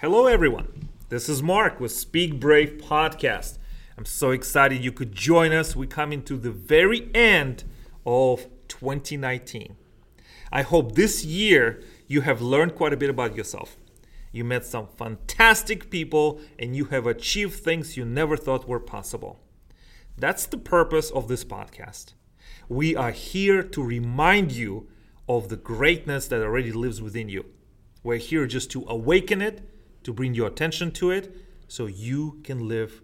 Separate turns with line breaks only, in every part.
Hello, everyone. This is Mark with Speak Brave Podcast. I'm so excited you could join us. We come into the very end of 2019. I hope this year you have learned quite a bit about yourself. You met some fantastic people and you have achieved things you never thought were possible. That's the purpose of this podcast. We are here to remind you of the greatness that already lives within you. We're here just to awaken it, to bring your attention to it, so you can live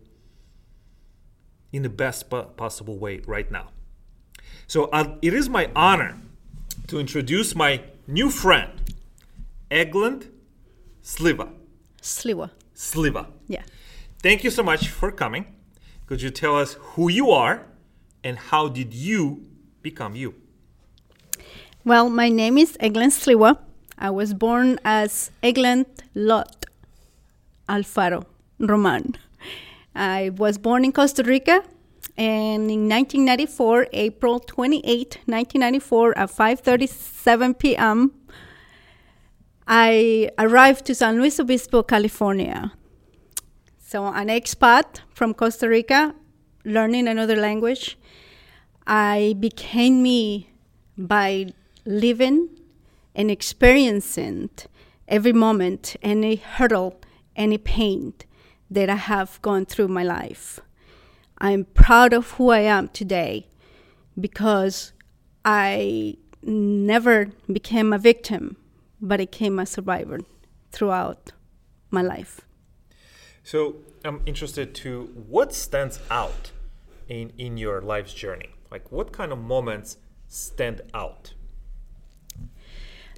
in the best possible way right now. So uh, it is my honor to introduce my new friend, Egland Sliwa.
Sliwa.
Sliwa.
Yeah.
Thank you so much for coming. Could you tell us who you are and how did you become you?
Well, my name is Egland Sliwa. I was born as Egland Lot Alfaro Roman. I was born in Costa Rica, and in 1994, April 28, 1994, at 5:37 p.m., I arrived to San Luis Obispo, California. So, an expat from Costa Rica, learning another language. I became me by living and experiencing every moment, any hurdle, any pain that I have gone through my life. I'm proud of who I am today because I never became a victim, but I became a survivor throughout my life.
So I'm interested to what stands out in, in your life's journey? Like what kind of moments stand out?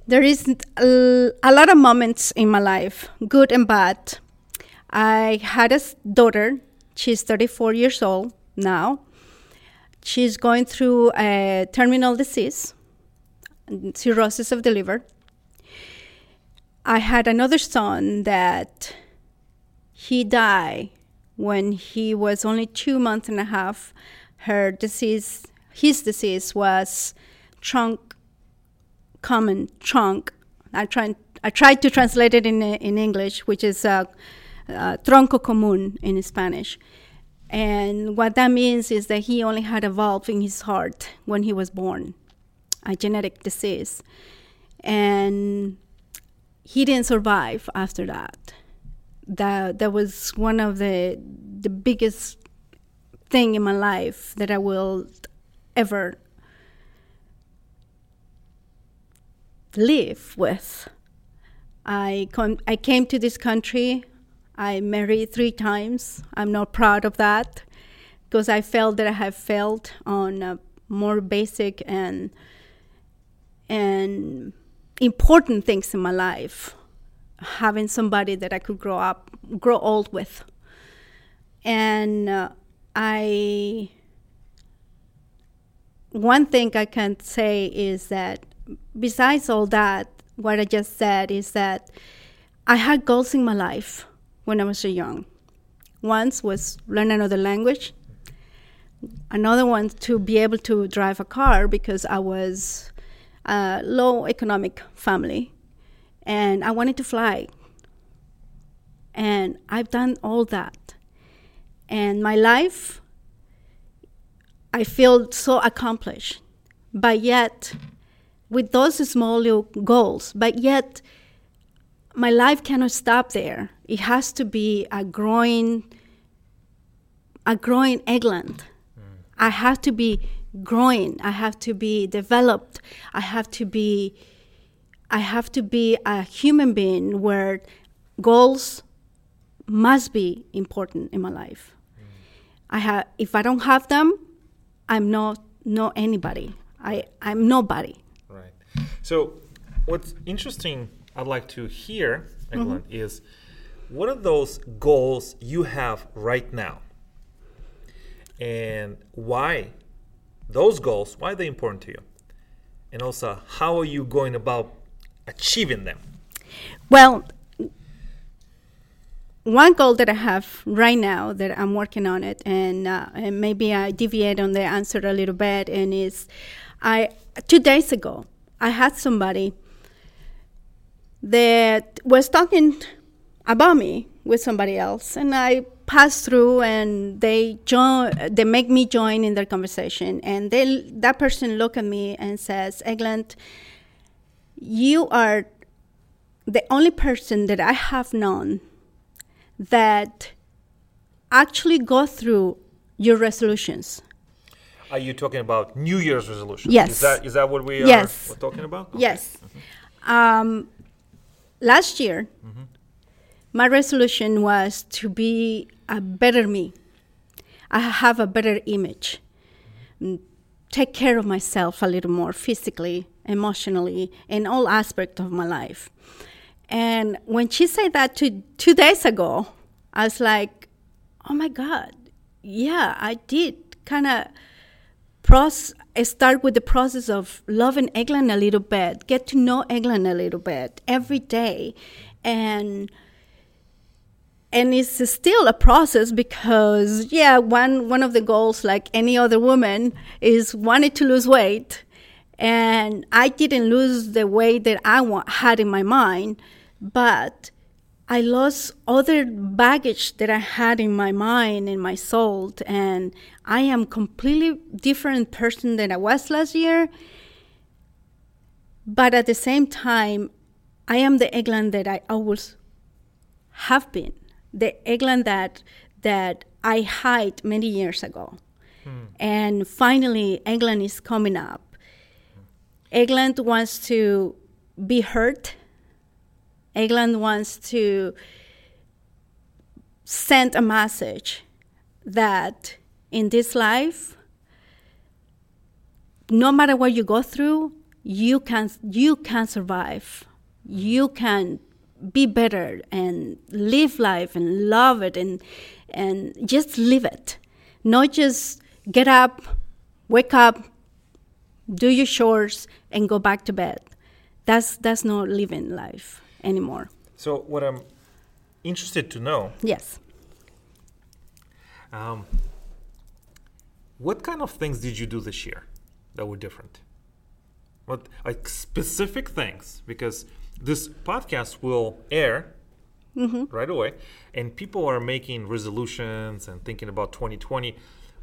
There is a, lot of moments in my life, good and bad. I had a daughter. She's 34 years old now. She's going through a terminal disease, cirrhosis of the liver. I had another son that he died when he was only two months and a half. Her disease, his disease was trunk, common trunk. I tried, I tried to translate it in, in English, which is uh, uh, tronco común in Spanish. And what that means is that he only had a valve in his heart when he was born, a genetic disease. And he didn't survive after that. That, that was one of the, the biggest thing in my life that I will ever live with. I, com- I came to this country I married three times. I'm not proud of that because I felt that I have failed on uh, more basic and and important things in my life. Having somebody that I could grow up, grow old with, and uh, I. One thing I can say is that besides all that, what I just said is that I had goals in my life when I was so young. Once was learn another language. Another one to be able to drive a car because I was a low economic family and I wanted to fly. And I've done all that. And my life, I feel so accomplished. But yet, with those small little goals, but yet, my life cannot stop there. It has to be a growing, a growing Egland. Mm. I have to be growing. I have to be developed. I have to be, I have to be a human being where goals must be important in my life. Mm. I have, if I don't have them, I'm not not anybody. I I'm nobody.
So, what's interesting I'd like to hear, Egland, mm-hmm. is what are those goals you have right now? And why those goals, why are they important to you? And also, how are you going about achieving them?
Well, one goal that I have right now that I'm working on it, and, uh, and maybe I deviate on the answer a little bit, and is I two days ago I had somebody that was talking about me with somebody else, and I pass through, and they join. They make me join in their conversation, and they that person look at me and says, "Egland, you are the only person that I have known that actually go through your resolutions."
Are you talking about New Year's resolution?
Yes.
Is that is that what we are talking about? Okay.
Yes. Um, last year, my resolution was to be a better me. I have a better image. Mm, Take care of myself a little more physically, emotionally, in all aspects of my life. And when she said that two, two days ago, I was like, oh my God, yeah, I did kind of process, start with the process of loving Egland a little bit, get to know Egland a little bit every day, and and it's still a process because yeah, one one of the goals, like any other woman, is wanted to lose weight, and I didn't lose the weight that I wa- had in my mind, but I lost other baggage that I had in my mind and my soul, and I am completely different person than I was last year. But at the same time, I am the Egland that I always have been, the Egland that that I hid many years ago, hmm. and finally, Egland is coming up. Egland wants to be heard. Egland wants to send a message that in this life, no matter what you go through, you can you can survive. You can be better and live life and love it and and just live it. Not just get up, wake up, do your chores and go back to bed. That's that's not living life anymore.
So what I'm interested to know,
Yes.
um, what kind of things did you do this year that were different? What like specific things? Because this podcast will air right away, and people are making resolutions and thinking about 2020.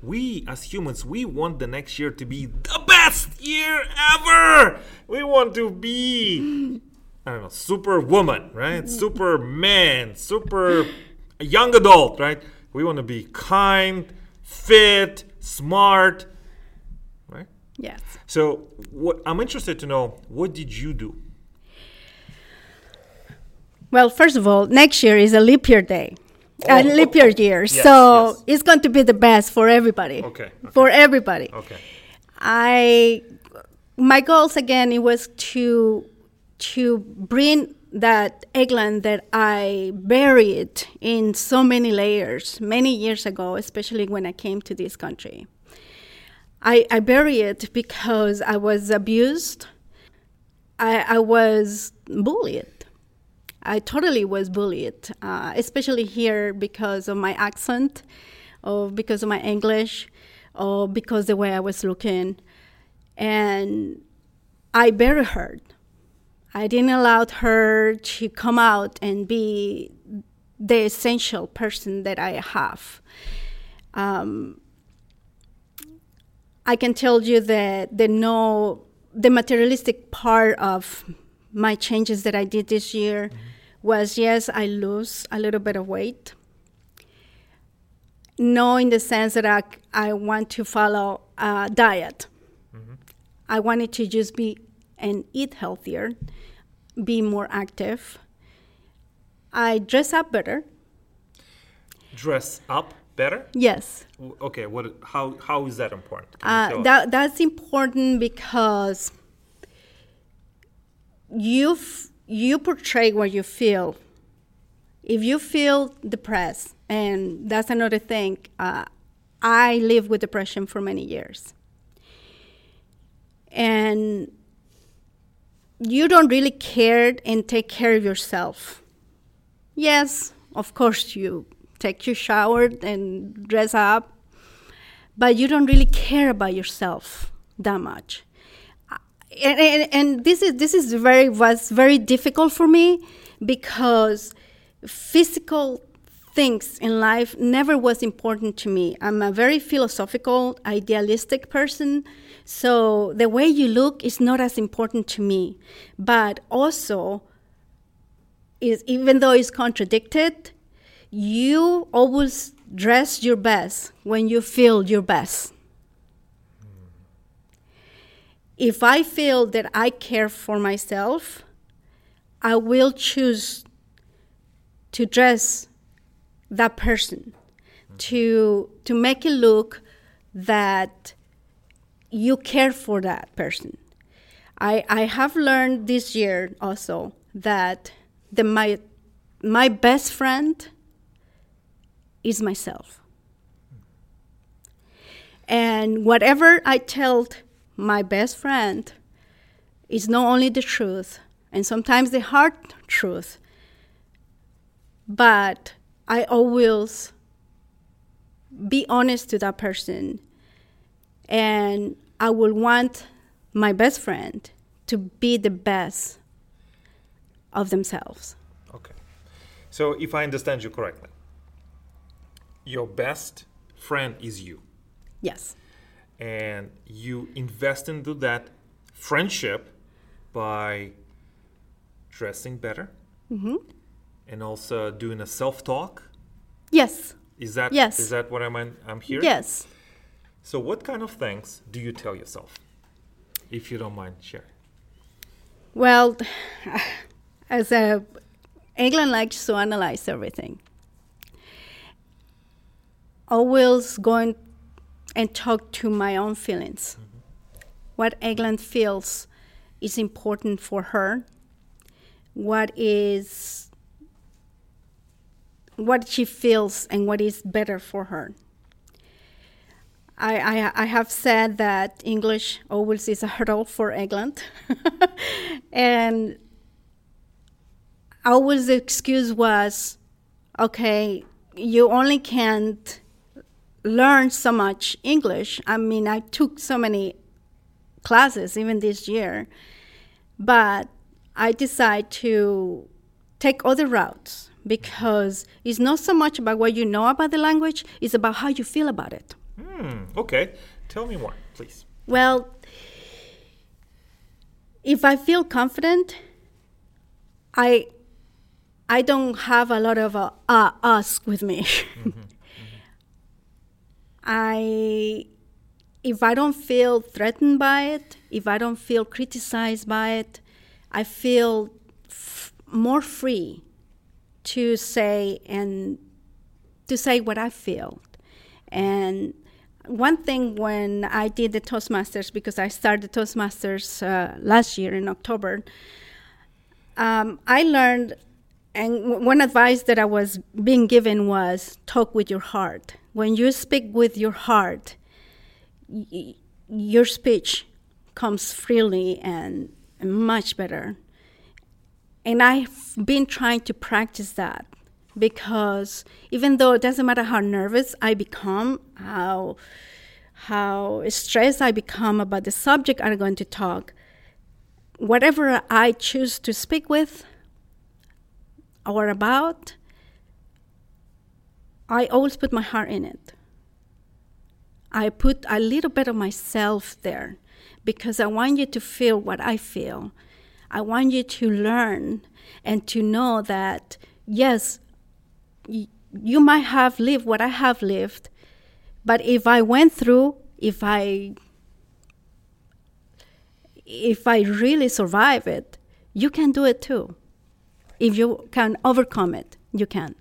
We as humans, we want the next year to be the best year ever. We want to be I don't know, super woman, right? Super man, super young adult, right? We want to be kind, fit, smart, right?
Yes.
So, what I'm interested to know, what did you do?
Well, first of all, next year is a leap year day.
Oh,
a oh, leap year year.
Yes,
so
yes.
it's going to be the best for everybody.
Okay, okay.
For everybody.
Okay.
I my goals again it was to to bring that Egland that I buried in so many layers many years ago, especially when I came to this country. I, I buried it because I was abused. I, I was bullied. I totally was bullied, uh, especially here because of my accent, or because of my English, or because the way I was looking. And I buried her. I didn't allow her to come out and be the essential person that I have. Um, I can tell you that the no, the materialistic part of my changes that I did this year was yes, I lose a little bit of weight. No, in the sense that I, I want to follow a diet. I wanted to just be and eat healthier, be more active. I dress up better.
Dress up better?
Yes.
Okay, what how how is that important?
Uh, that that's important because you you portray what you feel. If you feel depressed, and that's another thing, uh, I lived with depression for many years, and you don't really care and take care of yourself. Yes, of course you take your shower and dress up, but you don't really care about yourself that much. And, and, and this is this is very was very difficult for me because physical things in life never was important to me. I'm a very philosophical, idealistic person, so the way you look is not as important to me. But also, is even though it's contradicted, you always dress your best when you feel your best. If I feel that I care for myself, I will choose to dress that person to to make it look that you care for that person. I I have learned this year also that the my my best friend is myself. And whatever I tell my best friend is not only the truth, and sometimes the hard truth, but I always be honest to that person. And I will want my best friend to be the best of themselves.
Okay. So, if I understand you correctly, your best friend is you.
Yes.
And you invest into that friendship by dressing better
hmm
and also doing a self-talk.
Yes.
Is that
Yes.
is that what I'm I'm hearing?
Yes.
So, what kind of things do you tell yourself, if you don't mind sharing?
Well, as a Egland likes to analyze everything. Always going and talk to my own feelings. Mm-hmm. What Egland feels is important for her. What is what she feels and what is better for her. I, I, I have said that English always is a hurdle for Egland. and always the excuse was okay, you only can't learn so much English. I mean, I took so many classes even this year, but I decided to take other routes because it's not so much about what you know about the language, it's about how you feel about it.
Hmm. Okay. Tell me more, please.
Well, if I feel confident, I I don't have a lot of uh, uh, us with me. I if I don't feel threatened by it, if I don't feel criticized by it, I feel f- more free to say and to say what I feel. And one thing when I did the Toastmasters, because I started Toastmasters uh, last year in October, um, I learned, and one advice that I was being given was talk with your heart. When you speak with your heart, y- your speech comes freely and much better. And I've been trying to practice that because even though it doesn't matter how nervous I become, how how stressed I become about the subject I'm going to talk, whatever I choose to speak with or about, I always put my heart in it. I put a little bit of myself there because I want you to feel what I feel. I want you to learn and to know that, yes, you might have lived what I have lived, but if I went through, if I if I really survive it, you can do it too. If you can overcome it, you can.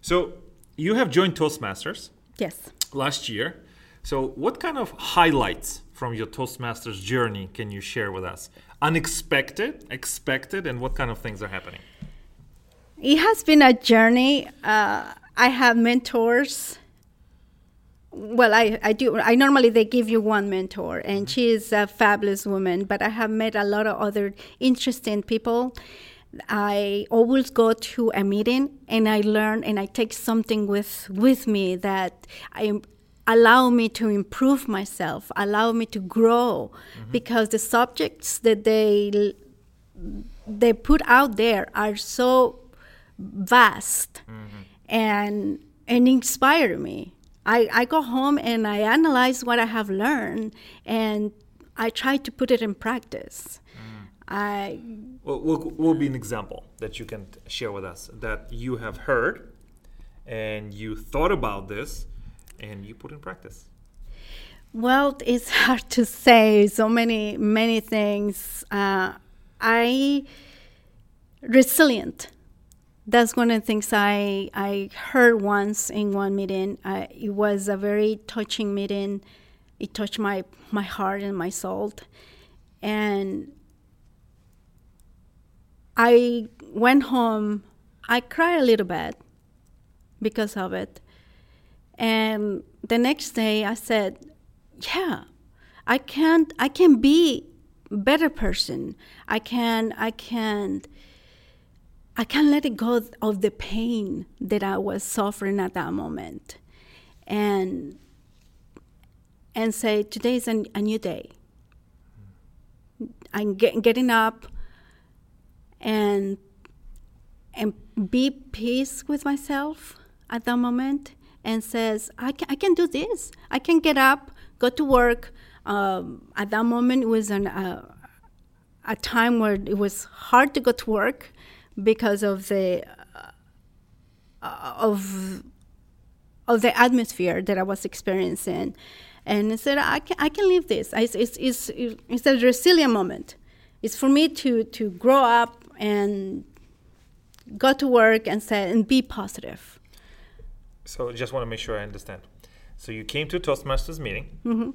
So, you have joined Toastmasters
Yes.
last year. So, what kind of highlights from your Toastmasters journey can you share with us? Unexpected, expected, and what kind of things are happening?
It has been a journey. Uh, I have mentors. Well, I, I do. I normally they give you one mentor, and she is a fabulous woman. But I have met a lot of other interesting people. I always go to a meeting and I learn and I take something with with me that I allow me to improve myself, allow me to grow, because the subjects that they they put out there are so vast and and inspire me. I, I go home and I analyze what I have learned and I try to put it in practice. I
What will, will be an example that you can share with us that you have heard and you thought about this and you put in practice?
Well, it's hard to say. So many, many things. Uh, I resilient. That's one of the things I I heard once in one meeting. It was a very touching meeting. It touched my my heart and my soul, and I went home. I cried a little bit because of it. And the next day I said, yeah, I can't I can be better person. I can I can I can't let it go of the pain that I was suffering at that moment. And and say today is a, a new day. I'm get, getting up and and be peace with myself at that moment and says I can, I can do this i can get up go to work um, at that moment it was an, uh, a time where it was hard to go to work because of the uh, of of the atmosphere that i was experiencing. And I said I can, I can leave this. It's, it's, it's, it's a resilient moment. It's for me to, to grow up and go to work and say and be positive.
So I just want to make sure I understand. So you came to a Toastmasters meeting,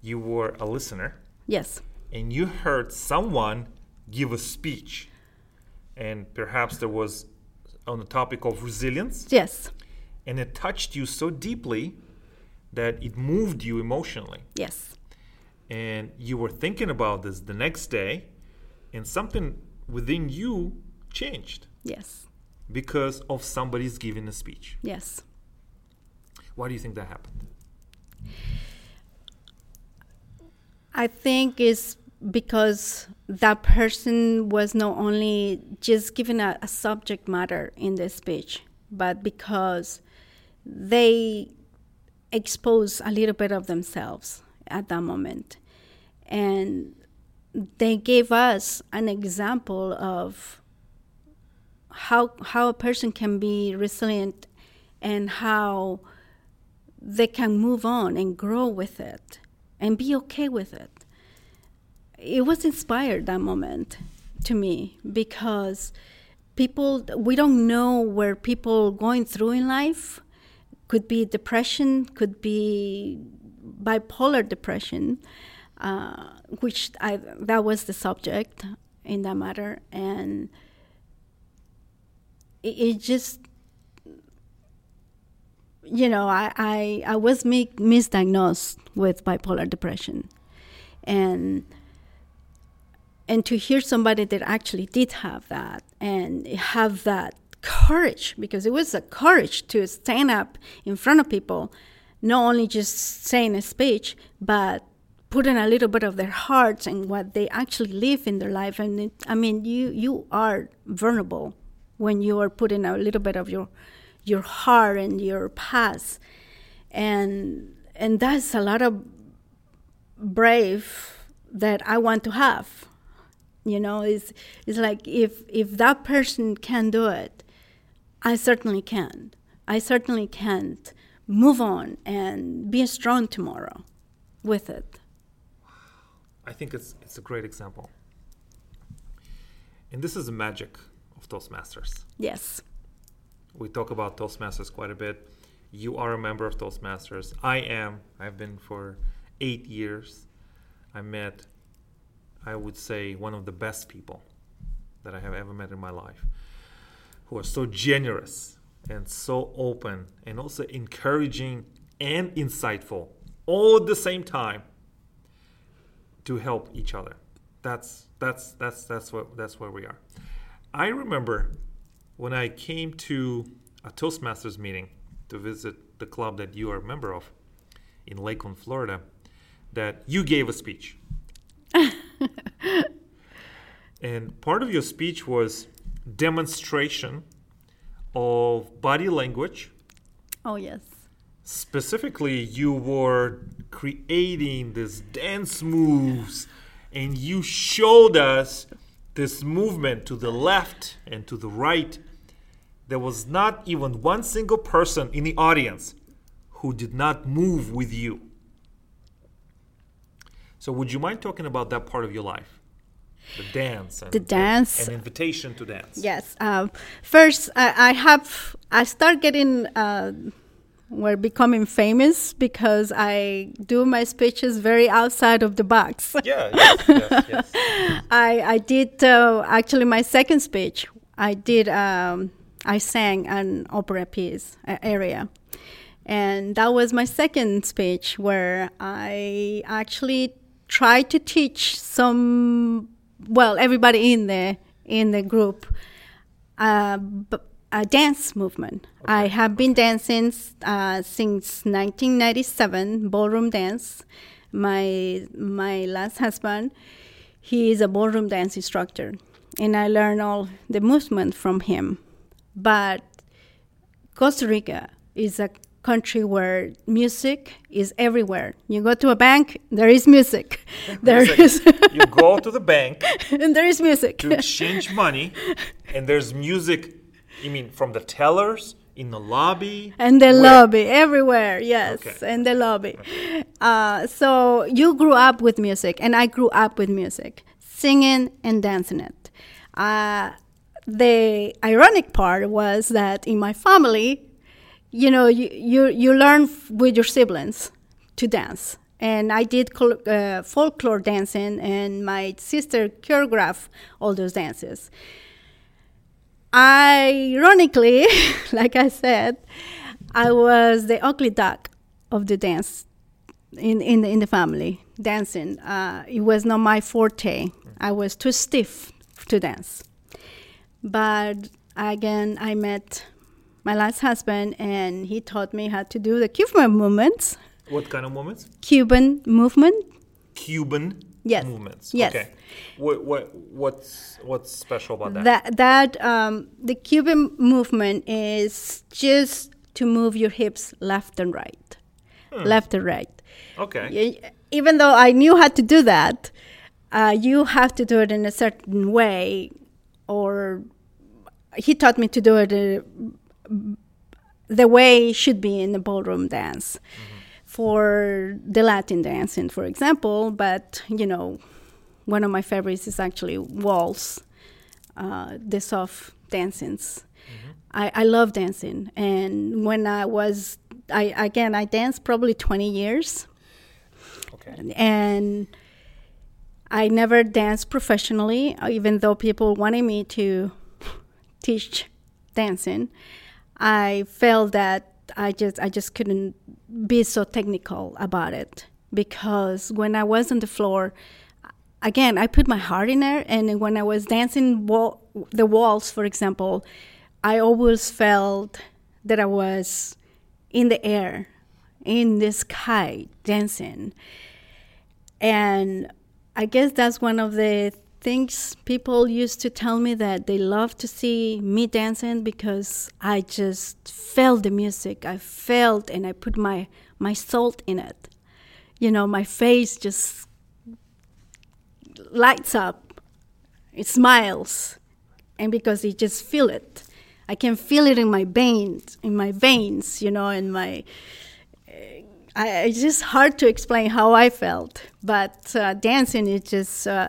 you were a listener,
yes.
And you heard someone give a speech. And perhaps there was on the topic of resilience,
yes
and it touched you so deeply that it moved you emotionally.
yes
And you were thinking about this the next day, and something within you changed
yes
because of somebody's giving a speech.
yes
Why do you think that happened?
I think it's because that person was not only just given a, a subject matter in the speech, but because they expose a little bit of themselves at that moment. And they gave us an example of how how a person can be resilient and how they can move on and grow with it and be okay with it. It was inspired that moment to me because people we don't know where people going through in life could be depression, could be bipolar depression, uh, which I that was the subject in that matter, and it, it just you know, I, I, I was mi- misdiagnosed with bipolar depression. And and to hear somebody that actually did have that and have that courage, because it was a courage to stand up in front of people, not only just saying a speech, but putting a little bit of their hearts and what they actually live in their life. And it, I mean, you you are vulnerable when you are putting a little bit of your your heart and your past and and that's a lot of brave that I want to have you know it's it's like if if that person can do it I certainly can I certainly can't move on and be strong tomorrow with it
I think it's it's a great example. And this is the magic of Toastmasters.
yes
We talk about Toastmasters quite a bit. You are a member of Toastmasters. I am. I've been for eight years. I met, I would say, one of the best people that I have ever met in my life, who are so generous and so open and also encouraging and insightful all at the same time to help each other. That's that's that's that's what that's where we are. I remember when I came to a Toastmasters meeting to visit the club that you are a member of in Lakeland, Florida, that you gave a speech. and part of your speech was demonstration of body language.
Oh yes.
Specifically, you were creating these dance moves, and you showed us this movement to the left and to the right. There was not even one single person in the audience who did not move with you. So, would you mind talking about that part of your life? The dance. And,
The dance.
And, invitation to dance.
Yes. Um, first, I, I have I start getting uh, we're becoming famous because I do my speeches very outside of the box.
Yeah, yes, yes, yes.
I I did uh, actually my second speech. I did um, I sang an opera piece uh, aria, and that was my second speech where I actually tried to teach some well everybody in the in the group uh, b- a dance movement. I have been dancing uh, since 1997 ballroom dance. My my last husband, he is a ballroom dance instructor, and I learned all the movement from him. But Costa Rica is a country where music is everywhere. You go to a bank, there is music. There
Music.
is,
you go to the bank
and there is music.
to exchange money, and there's music. You mean from the tellers in the lobby?
And the
Where?
lobby, everywhere, yes,
Okay.
and the lobby. Uh, so you grew up with music, and I grew up with music, singing and dancing it. Uh, the ironic part was that in my family, you know, you, you, you learn f- with your siblings to dance. And I did col- uh, folklore dancing, and my sister choreographed all those dances ironically, like I said, I was the ugly duck of the dance in in the, in the family dancing. Uh, it was not my forte. I was too stiff to dance. But again, I met my last husband, and he taught me how to do the Cuban movements.
What kind of movements?
Cuban movement.
Cuban
Yes.
movements.
Yes.
Okay. What what what's what's special about that?
That that um, the Cuban movement is just to move your hips left and right, left and right.
Okay.
Even though I knew how to do that, uh, you have to do it in a certain way, or he taught me to do it uh, the way it should be in the ballroom dance. For the Latin dancing, for example, but you know, one of my favorites is actually waltz, uh, the soft dancings. I, I love dancing, and when I was, I again, I danced probably twenty years,
Okay.
and I never danced professionally, even though people wanted me to teach dancing. I felt that I just I just couldn't be so technical about it because when I was on the floor, again I put my heart in there, and when I was dancing wall, the waltz, for example, I always felt that I was in the air, in the sky, dancing. And I guess that's one of the things people used to tell me that they love to see me dancing because I just felt the music. I felt and I put my, my soul in it. You know, my face just lights up, it smiles, and because you just feel it. I can feel it in my veins, in my veins, you know, in my I, it's just hard to explain how I felt, but uh, dancing is just uh,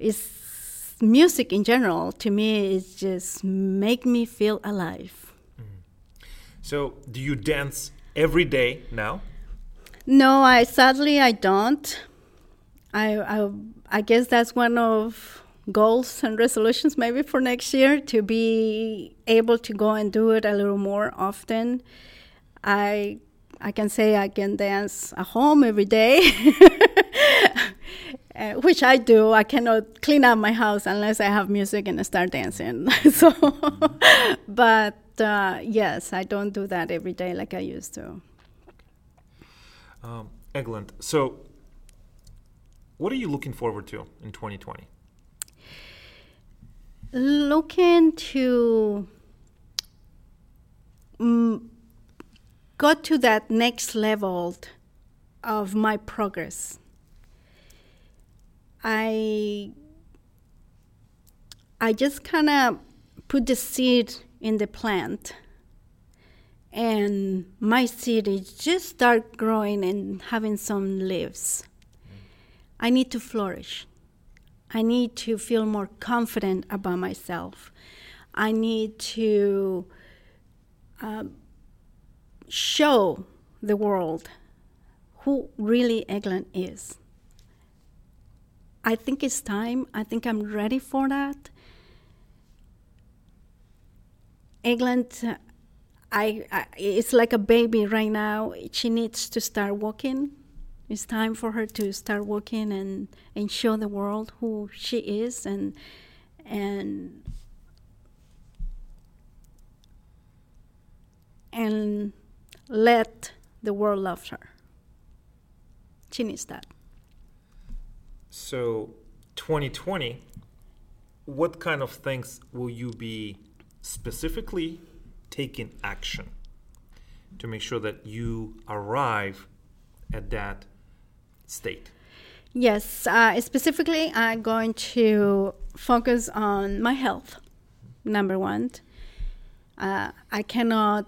is music in general. To me, it just make me feel alive. Mm-hmm.
So, do you dance every day now?
No, I sadly I don't. I I, I guess that's one of goals and resolutions maybe for next year to be able to go and do it a little more often. I I can say I can dance at home every day, uh, which I do. I cannot clean up my house unless I have music and I start dancing. so, but uh, yes, I don't do that every day like I used to.
Um, excellent. So, what are you looking forward to in 2020?
looking to mm, go to that next level of my progress. I I just kind of put the seed in the plant and my seed is just start growing and having some leaves. I need to flourish. I need to feel more confident about myself. I need to uh, show the world who really Egland is. I think it's time. I think I'm ready for that. Egland, I, I, it's like a baby right now. She needs to start walking. It's time for her to start walking and, and show the world who she is and and and let the world love her. She needs that.
So, 2020, what kind of things will you be specifically taking action to make sure that you arrive at that state?
Yes, uh, specifically, I'm going to focus on my health, number one. Uh, I cannot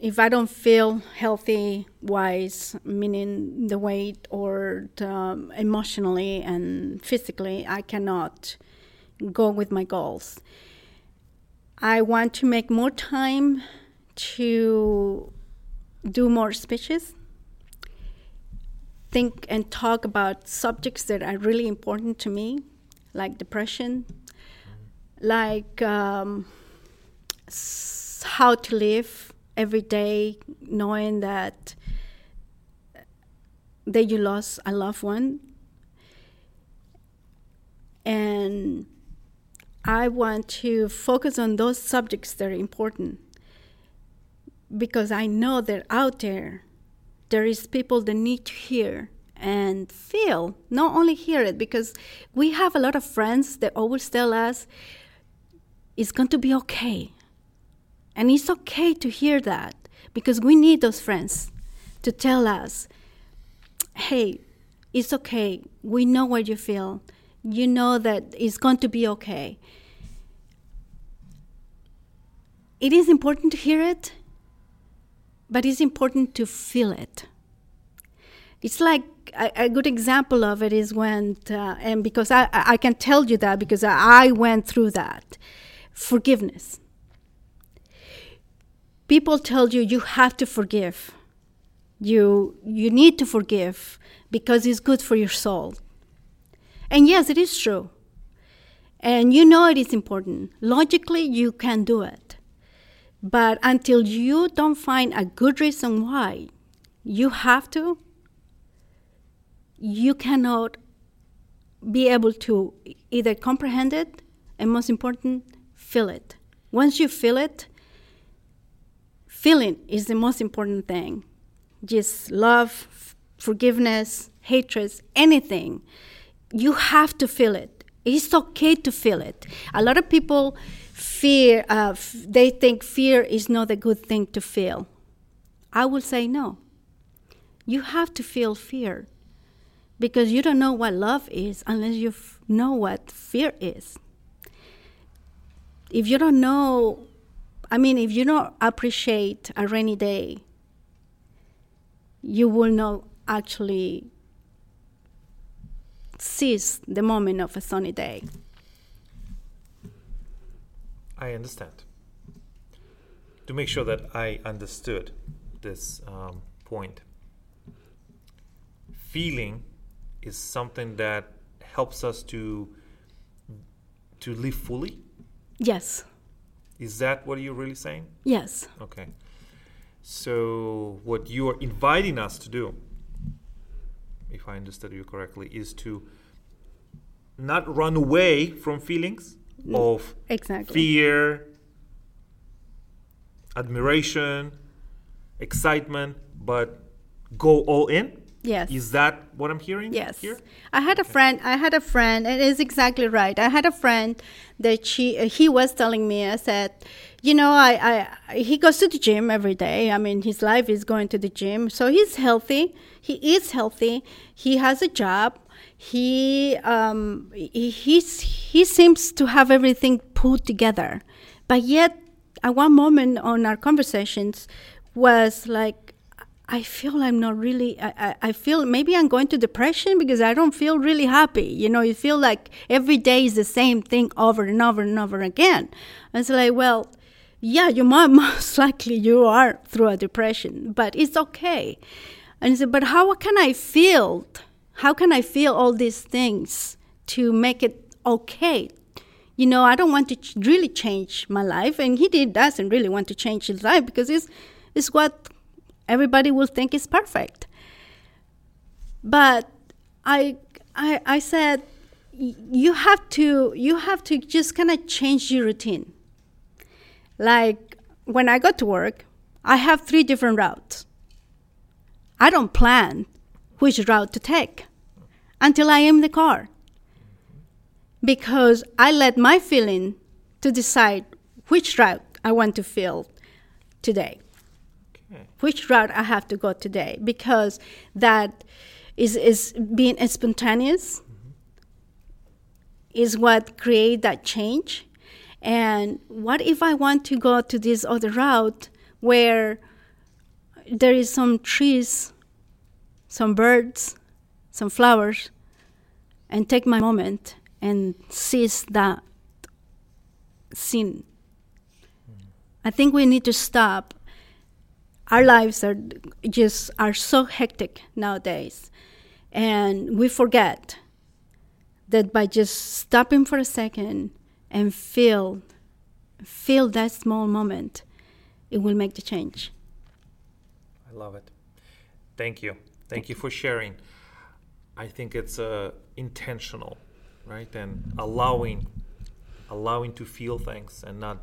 if I don't feel healthy wise, meaning the weight or the, um, emotionally and physically, I cannot go with my goals. I want to make more time to do more speeches, think and talk about subjects that are really important to me, like depression, like um, how to live every day knowing that that you lost a loved one. And i want to focus on those subjects that are important because i know that out there there is people that need to hear and feel not only hear it because we have a lot of friends that always tell us it's going to be okay and it's okay to hear that because we need those friends to tell us, hey, it's okay. We know what you feel. You know that it's going to be okay. It is important to hear it, but it's important to feel it. It's like a, a good example of it is when, uh, and because I, I can tell you that because I went through that forgiveness people tell you you have to forgive. You you need to forgive because it's good for your soul. And yes, it is true. And you know it is important. Logically, you can do it. But until you don't find a good reason why you have to, you cannot be able to either comprehend it and, most important, feel it. Once you feel it, feeling is the most important thing. Just love, forgiveness, hatred, anything. You have to feel it. It's okay to feel it. A lot of people fear, uh, f- they think fear is not a good thing to feel. I will say no. You have to feel fear because you don't know what love is unless you f- know what fear is. If you don't know I mean, if you don't appreciate a rainy day, you will not actually seize the moment of a sunny day.
I understand. To make sure that I understood this um, point, feeling is something that helps us to to live fully.
Yes.
Is that what you're really saying?
Yes.
Okay. So, what you are inviting us to do, if I understood you correctly, is to not run away from feelings mm, of
exactly.
fear, admiration, excitement, but go all in?
Yes.
Is that what I'm hearing?
Yes.
Here?
I had a friend. I had a friend. And It is exactly right. I had a friend that she uh, he was telling me. I said, you know, I, I he goes to the gym every day. I mean, his life is going to the gym, so he's healthy. He is healthy. He has a job. He um he he's, he seems to have everything put together, but yet at one moment on our conversations was like I feel I'm not really, I, I, feel maybe I'm going to depression because I don't feel really happy. You know, you feel like every day is the same thing over and over and over again. And it's like, well, yeah, you might, most likely you are through a depression, but it's okay. And I said, but how can I feel? How can I feel all these things to make it okay? You know, I don't want to really change my life, and he did, doesn't really want to change his life because it's, it's what everybody will think it's perfect. But I, I, I said, you have to, you have to just kind of change your routine. Like when I go to work, I have three different routes. I don't plan which route to take until I am in the car because I let my feeling to decide which route I want to feel today which route I have to go today because that is, is being spontaneous mm-hmm. is what create that change. And what if I want to go to this other route where there is some trees, some birds, some flowers, and take my moment and seize that scene. Mm. I think we need to stop our lives are just are so hectic nowadays. And we forget that by just stopping for a second and feel feel that small moment it will make the change.
I love it. Thank you. Thank you for sharing. I think it's uh, intentional right? And allowing allowing to feel things and not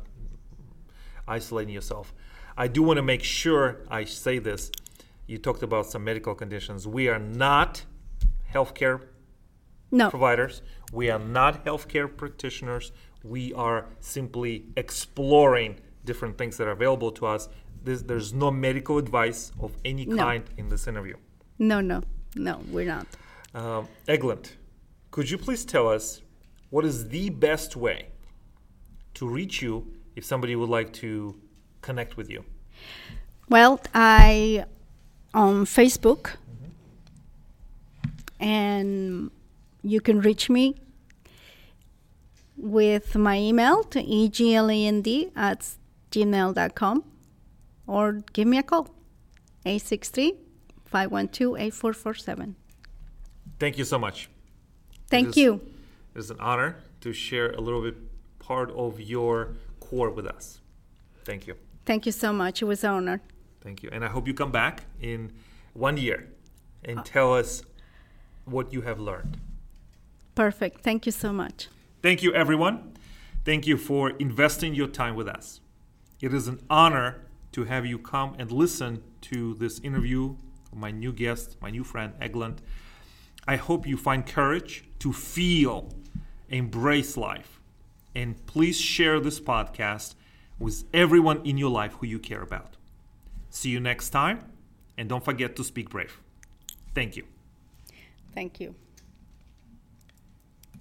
isolating yourself I do want to make sure I say this. You talked about some medical conditions. We are not healthcare
no.
providers. We are not healthcare practitioners. We are simply exploring different things that are available to us. This, there's no medical advice of any
no.
kind in this interview.
No, no, no, we're not.
Um, could you please tell us what is the best way to reach you if somebody would like to connect with you?
Well, I on Facebook, mm-hmm. and you can reach me with my email to eglend at gmail.com or give me a call 863 512 8447.
Thank you so much.
Thank it is, you.
It is an honor to share a little bit part of your core with us. Thank you.
Thank you so much. It was an honor.
Thank you. And I hope you come back in one year and uh, tell us what you have learned.
Perfect. Thank you so much.
Thank you, everyone. Thank you for investing your time with us. It is an honor to have you come and listen to this interview my new guest, my new friend, Egland. I hope you find courage to feel, embrace life. And please share this podcast with everyone in your life who you care about. See you next time, and don't forget to speak brave. Thank you.
Thank you.